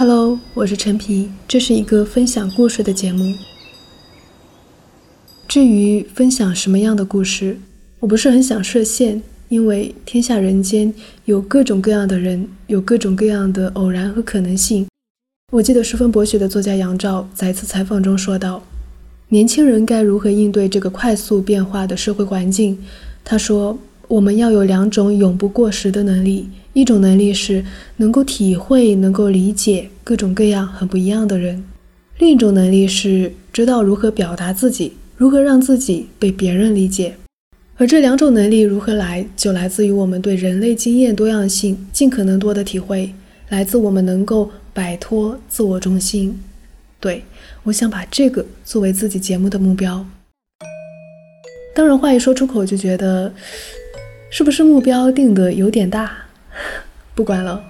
Hello，我是陈皮，这是一个分享故事的节目。至于分享什么样的故事，我不是很想设限，因为天下人间有各种各样的人，有各种各样的偶然和可能性。我记得十分博学的作家杨照在一次采访中说道：“年轻人该如何应对这个快速变化的社会环境？”他说：“我们要有两种永不过时的能力，一种能力是能够体会、能够理解各种各样很不一样的人；另一种能力是知道如何表达自己，如何让自己被别人理解。而这两种能力如何来，就来自于我们对人类经验多样性尽可能多的体会，来自我们能够。”摆脱自我中心，对我想把这个作为自己节目的目标。当然，话一说出口就觉得是不是目标定的有点大？不管了，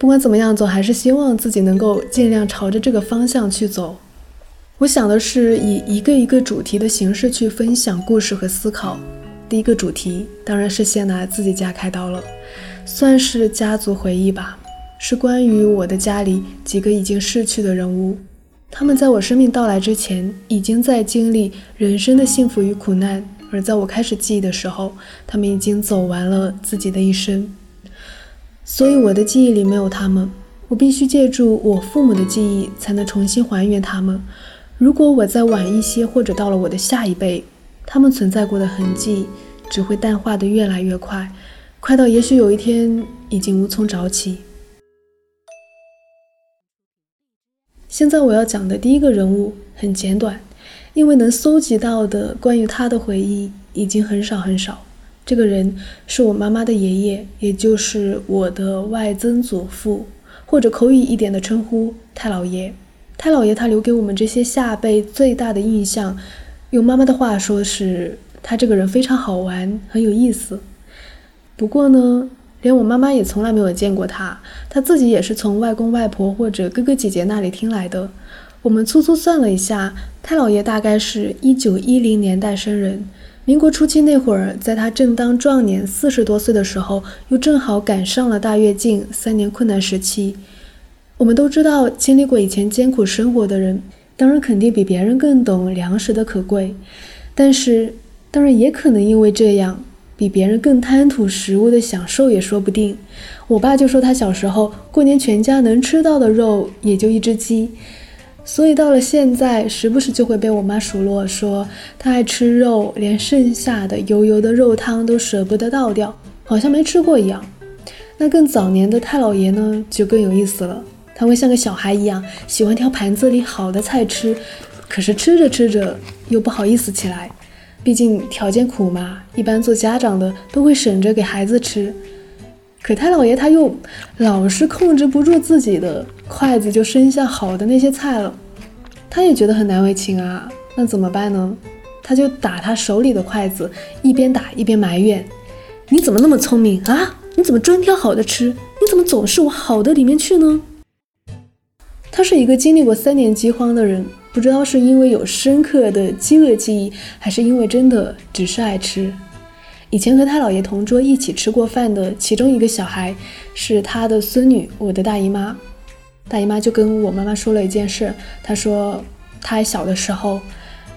不管怎么样，总还是希望自己能够尽量朝着这个方向去走。我想的是以一个一个主题的形式去分享故事和思考。第一个主题当然是先拿自己家开刀了，算是家族回忆吧。是关于我的家里几个已经逝去的人物，他们在我生命到来之前，已经在经历人生的幸福与苦难；而在我开始记忆的时候，他们已经走完了自己的一生。所以我的记忆里没有他们，我必须借助我父母的记忆，才能重新还原他们。如果我再晚一些，或者到了我的下一辈，他们存在过的痕迹只会淡化的越来越快，快到也许有一天已经无从找起。现在我要讲的第一个人物很简短，因为能搜集到的关于他的回忆已经很少很少。这个人是我妈妈的爷爷，也就是我的外曾祖父，或者口语一点的称呼太老爷。太老爷他留给我们这些下辈最大的印象，用妈妈的话说是他这个人非常好玩，很有意思。不过呢。连我妈妈也从来没有见过他，他自己也是从外公外婆或者哥哥姐姐那里听来的。我们粗粗算了一下，太老爷大概是一九一零年代生人，民国初期那会儿，在他正当壮年四十多岁的时候，又正好赶上了大跃进三年困难时期。我们都知道，经历过以前艰苦生活的人，当然肯定比别人更懂粮食的可贵，但是，当然也可能因为这样。比别人更贪图食物的享受也说不定。我爸就说他小时候过年全家能吃到的肉也就一只鸡，所以到了现在，时不时就会被我妈数落说他爱吃肉，连剩下的油油的肉汤都舍不得倒掉，好像没吃过一样。那更早年的太老爷呢，就更有意思了，他会像个小孩一样喜欢挑盘子里好的菜吃，可是吃着吃着又不好意思起来。毕竟条件苦嘛，一般做家长的都会省着给孩子吃。可太老爷他又老是控制不住自己的筷子，就剩下好的那些菜了。他也觉得很难为情啊，那怎么办呢？他就打他手里的筷子，一边打一边埋怨：“你怎么那么聪明啊？你怎么专挑好的吃？你怎么总是往好的里面去呢？”他是一个经历过三年饥荒的人。不知道是因为有深刻的饥饿记忆，还是因为真的只是爱吃。以前和他姥爷同桌一起吃过饭的其中一个小孩，是他的孙女，我的大姨妈。大姨妈就跟我妈妈说了一件事，她说她还小的时候，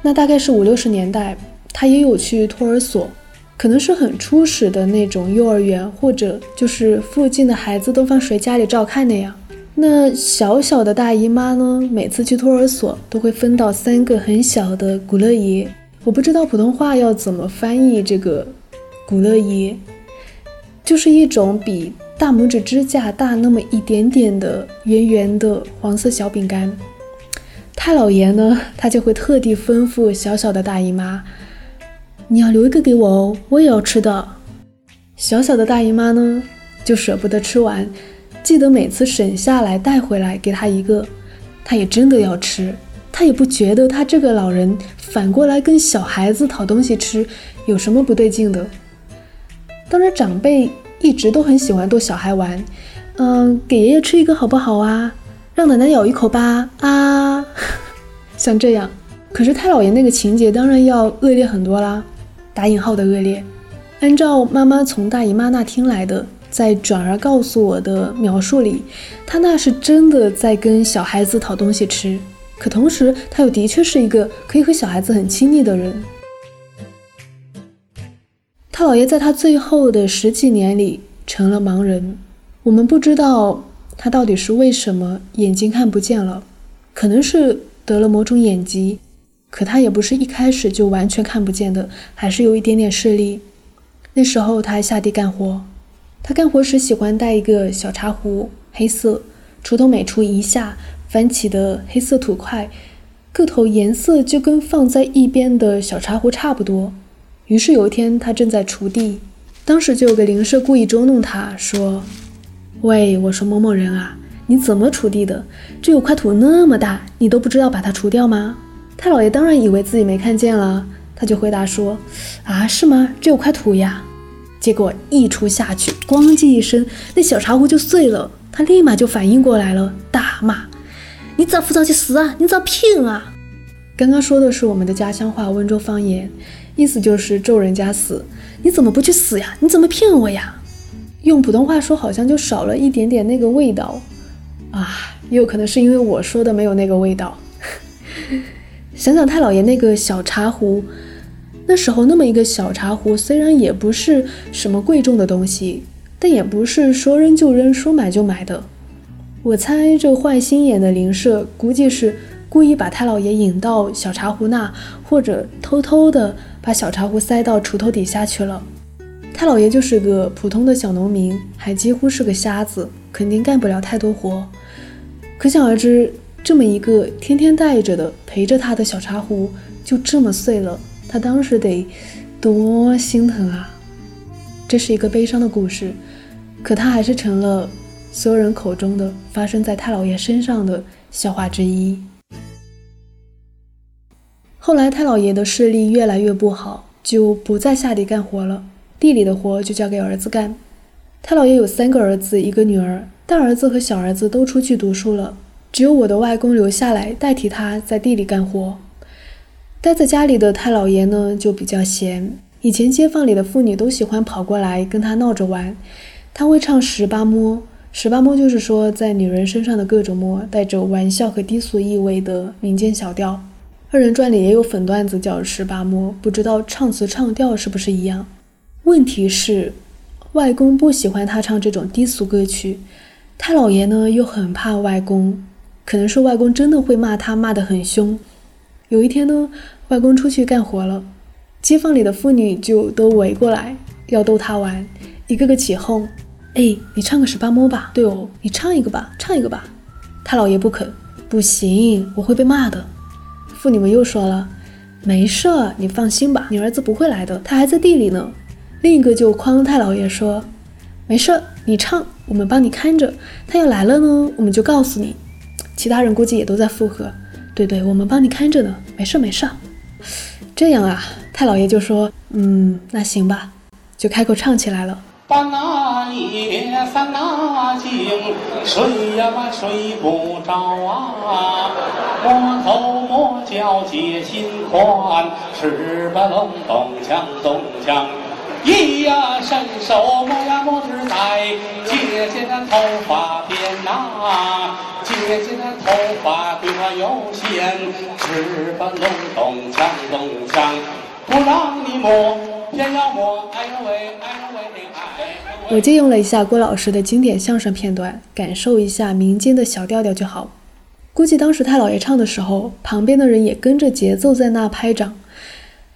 那大概是五六十年代，她也有去托儿所，可能是很初始的那种幼儿园，或者就是附近的孩子都放谁家里照看那样。那小小的大姨妈呢？每次去托儿所都会分到三个很小的古乐爷。我不知道普通话要怎么翻译这个古乐爷，就是一种比大拇指指甲大那么一点点的圆圆的黄色小饼干。太老爷呢，他就会特地吩咐小小的大姨妈：“你要留一个给我哦，我也要吃的。”小小的大姨妈呢，就舍不得吃完。记得每次省下来带回来给他一个，他也真的要吃，他也不觉得他这个老人反过来跟小孩子讨东西吃有什么不对劲的。当然，长辈一直都很喜欢逗小孩玩，嗯，给爷爷吃一个好不好啊？让奶奶咬一口吧，啊，像这样。可是太姥爷那个情节当然要恶劣很多啦，打引号的恶劣。按照妈妈从大姨妈那听来的。在转而告诉我的描述里，他那是真的在跟小孩子讨东西吃，可同时他又的确是一个可以和小孩子很亲密的人。他姥爷在他最后的十几年里成了盲人，我们不知道他到底是为什么眼睛看不见了，可能是得了某种眼疾。可他也不是一开始就完全看不见的，还是有一点点视力。那时候他还下地干活，他干活时喜欢带一个小茶壶，黑色，锄头每锄一下翻起的黑色土块，个头颜色就跟放在一边的小茶壶差不多。于是有一天他正在锄地，当时就有个邻舍故意捉弄他，说：“喂，我说某某人啊，你怎么锄地的？这有块土那么大，你都不知道把它除掉吗？”太老爷当然以为自己没看见了，他就回答说：“啊，是吗？这有块土呀。”结果一锄下去，咣叽一声，那小茶壶就碎了。他立马就反应过来了，大骂：“你咋不着急死啊？你咋拼啊？”刚刚说的是我们的家乡话，温州方言，意思就是咒人家死。你怎么不去死呀？你怎么骗我呀？用普通话说好像就少了一点点那个味道啊，也有可能是因为我说的没有那个味道。想想太老爷那个小茶壶，那时候那么一个小茶壶，虽然也不是什么贵重的东西，但也不是说扔就扔、说买就买的。我猜这坏心眼的邻舍估计是故意把太老爷引到小茶壶那，或者偷偷的把小茶壶塞到锄头底下去了。太老爷就是个普通的小农民，还几乎是个瞎子，肯定干不了太多活。可想而知。这么一个天天带着的陪着他的小茶壶就这么碎了，他当时得多心疼啊！这是一个悲伤的故事，可他还是成了所有人口中的发生在太老爷身上的笑话之一。后来太老爷的视力越来越不好，就不再下地干活了，地里的活就交给儿子干。太老爷有三个儿子，一个女儿，大儿子和小儿子都出去读书了。只有我的外公留下来代替他在地里干活，待在家里的太老爷呢就比较闲。以前街坊里的妇女都喜欢跑过来跟他闹着玩。他会唱十八摸，十八摸就是说在女人身上的各种摸，带着玩笑和低俗意味的民间小调。二人转里也有粉段子叫十八摸，不知道唱词唱调是不是一样。问题是，外公不喜欢他唱这种低俗歌曲，太老爷呢又很怕外公。可能是外公真的会骂他，骂得很凶。有一天呢，外公出去干活了，街坊里的妇女就都围过来要逗他玩，一个个起哄：“哎，你唱个十八摸吧！对哦，你唱一个吧，唱一个吧！”他姥爷不肯，不行，我会被骂的。妇女们又说了：“没事，你放心吧，你儿子不会来的，他还在地里呢。”另一个就诓太老爷说：“没事，你唱，我们帮你看着，他要来了呢，我们就告诉你。”其他人估计也都在附和，对对，我们帮你看着呢，没事没事。这样啊，太老爷就说，嗯，那行吧，就开口唱起来了。半那夜，三那更，睡呀嘛睡不着啊，摸头摸脚解心宽，吃吧隆咚锵咚锵。一呀伸手摸呀摸只在姐姐的头发边呐，姐姐的头发对我有限，只把隆咚锵咚锵，不让你摸，偏要摸，哎呦喂，哎呦喂，哎。我借用了一下郭老师的经典相声片段，感受一下民间的小调调就好。估计当时太老爷唱的时候，旁边的人也跟着节奏在那拍掌。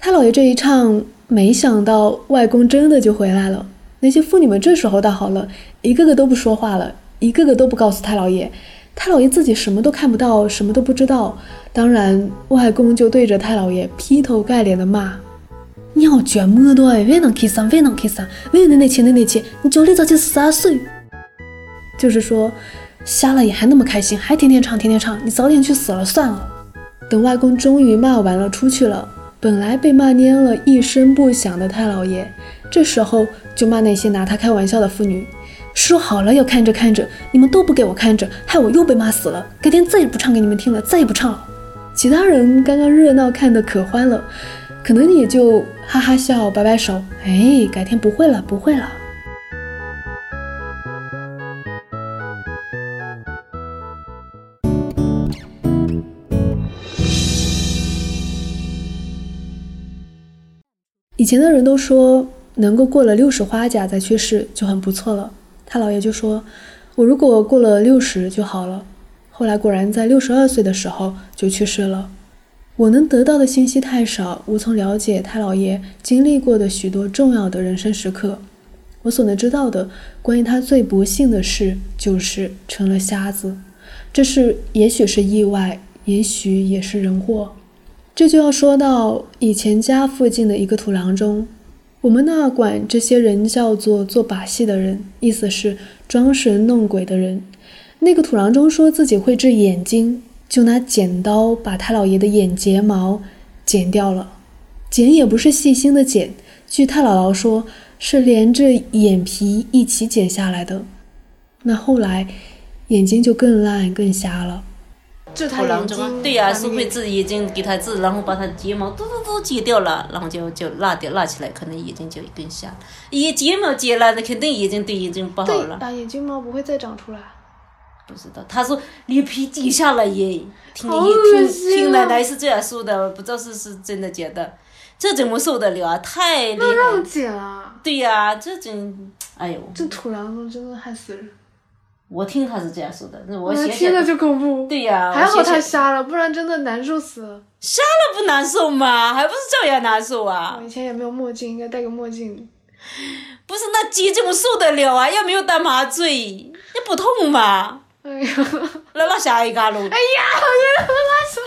太老爷这一唱。没想到外公真的就回来了。那些妇女们这时候倒好了，一个个都不说话了，一个个都不告诉太老爷。太老爷自己什么都看不到，什么都不知道。当然，外公就对着太老爷劈头盖脸的骂：“你好卷么多哎，为能开上，为能开上，为能那钱能那钱，你就立早去死啊岁！”就是说，瞎了眼还那么开心，还天天唱天天唱，你早点去死了算了。等外公终于骂完了，出去了。本来被骂蔫了一声不响的太老爷，这时候就骂那些拿他开玩笑的妇女：“说好了要看着看着，你们都不给我看着，害我又被骂死了。改天再也不唱给你们听了，再也不唱了。”其他人刚刚热闹看得可欢了，可能你就哈哈笑、摆摆手，哎，改天不会了，不会了。以前的人都说，能够过了六十花甲再去世就很不错了。他姥爷就说：“我如果过了六十就好了。”后来果然在六十二岁的时候就去世了。我能得到的信息太少，无从了解太姥爷经历过的许多重要的人生时刻。我所能知道的，关于他最不幸的事，就是成了瞎子。这是也许是意外，也许也是人祸。这就要说到以前家附近的一个土郎中，我们那管这些人叫做做把戏的人，意思是装神弄鬼的人。那个土郎中说自己会治眼睛。就拿剪刀把他姥爷的眼睫毛剪掉了，剪也不是细心的剪，据他姥姥说，是连着眼皮一起剪下来的。那后来眼睛就更烂更瞎了。就他眼睛，对呀，是会治眼睛给他治，然后把他睫毛嘟嘟嘟剪掉了，然后就就拉掉拉起来，可能眼睛就更瞎了。眼睫毛剪了，那肯定眼睛对眼睛不好了。对，眼睫毛不会再长出来。不知道，他说脸皮剪下了耶，听听听奶奶是这样说的，不知道是是真的假的，这怎么受得了啊？太厉害！那让剪啊？对呀，这真，哎呦，这土郎中真的害死人。我听他是这样说的，那我听着就恐怖。对呀，还好他瞎了，不然真的难受死了。瞎了不难受吗？还不是照样难受啊？我以前也没有墨镜，应该戴个墨镜。不是，那鸡怎么受得了啊？又没有打麻醉，那不痛吗？哎呀，那那下一个路？哎呀，我跟他说，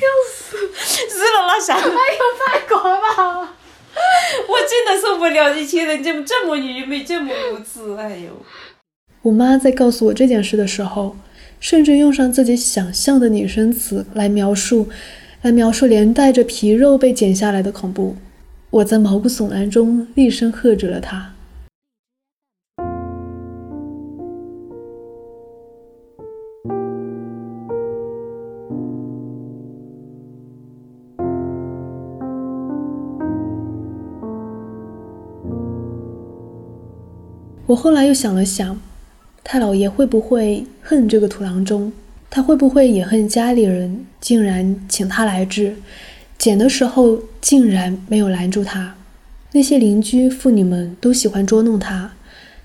要死！是了，那下。哎呦，太过了！我真的受不了，一些人这么这么愚昧，这么无知？哎呦！我妈在告诉我这件事的时候，甚至用上自己想象的拟声词来描述，来描述连带着皮肉被剪下来的恐怖。我在毛骨悚然中厉声喝止了她。我后来又想了想，太老爷会不会恨这个土郎中？他会不会也恨家里人？竟然请他来治，捡的时候竟然没有拦住他。那些邻居妇女们都喜欢捉弄他，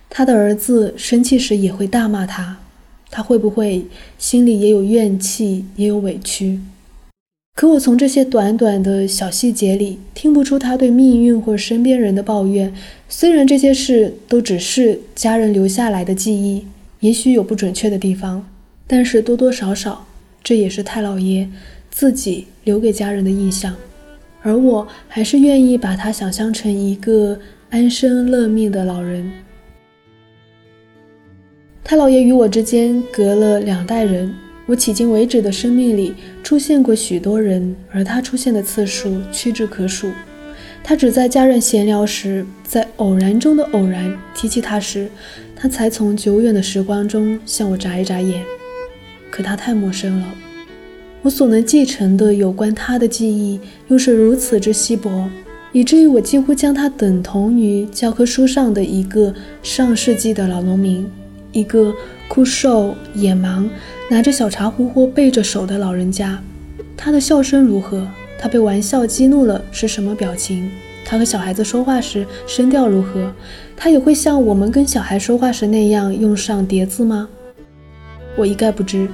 他的儿子生气时也会大骂他。他会不会心里也有怨气，也有委屈？可我从这些短短的小细节里听不出他对命运或身边人的抱怨。虽然这些事都只是家人留下来的记忆，也许有不准确的地方，但是多多少少这也是太老爷自己留给家人的印象。而我还是愿意把他想象成一个安身乐命的老人。太老爷与我之间隔了两代人。我迄今为止的生命里出现过许多人，而他出现的次数屈指可数。他只在家人闲聊时，在偶然中的偶然提起他时，他才从久远的时光中向我眨一眨眼。可他太陌生了，我所能继承的有关他的记忆又是如此之稀薄，以至于我几乎将他等同于教科书上的一个上世纪的老农民，一个枯瘦眼盲。拿着小茶壶或背着手的老人家，他的笑声如何？他被玩笑激怒了是什么表情？他和小孩子说话时声调如何？他也会像我们跟小孩说话时那样用上叠字吗？我一概不知。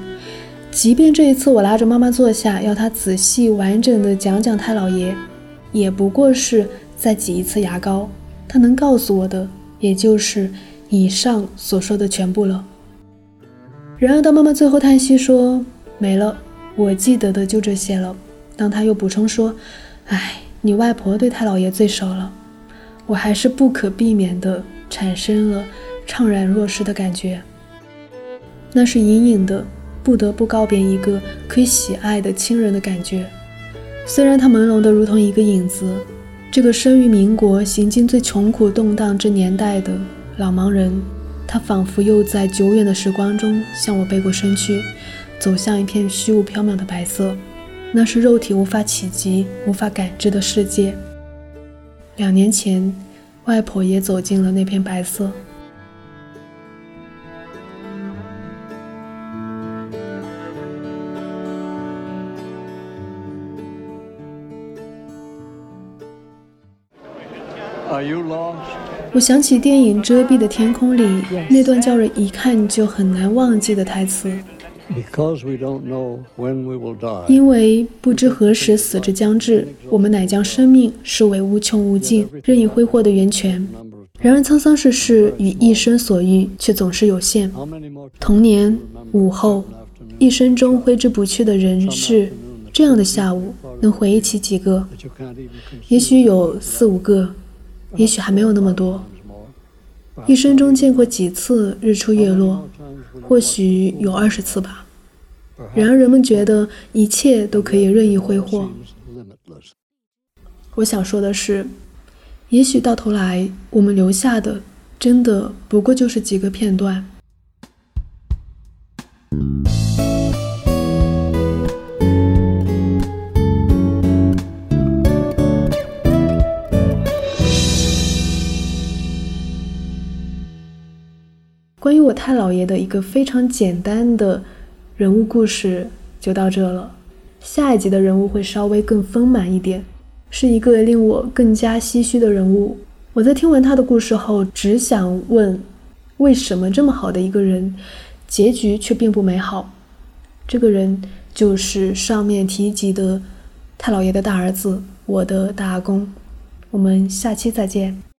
即便这一次我拉着妈妈坐下，要她仔细完整的讲讲太老爷，也不过是再挤一次牙膏。她能告诉我的，也就是以上所说的全部了。然而，当妈妈最后叹息说没了，我记得的就这些了。当她又补充说：“哎，你外婆对太姥爷最熟了。”我还是不可避免地产生了怅然若失的感觉。那是隐隐的，不得不告别一个可以喜爱的亲人的感觉。虽然他朦胧的如同一个影子，这个生于民国、行经最穷苦动荡之年代的老盲人他仿佛又在久远的时光中向我背过身去走向一片虚无缥缈的白色那是肉体无法企及无法感知的世界。两年前外婆也走进了那片白色。Are you lost? 我想起电影《遮蔽的天空》里那段叫人一看就很难忘记的台词。Because we don't know when we will die. 因为不知何时死之将至，我们乃将生命视为无穷无尽、任意挥霍的源泉。然而沧桑世事与一生所遇却总是有限。童年、午后，一生中挥之不去的人事，这样的下午，能回忆起几个也许有四五个，也许还没有那么多。一生中见过几次日出月落？或许有二十次吧。然而人们觉得一切都可以任意挥霍。我想说的是，也许到头来，我们留下的真的不过就是几个片段。关于我太姥爷的一个非常简单的人物故事就到这了。下一集的人物会稍微更丰满一点，是一个令我更加唏嘘的人物。我在听完他的故事后，只想问：为什么这么好的一个人，结局却并不美好？这个人就是上面提及的太姥爷的大儿子，我的大阿公。我们下期再见。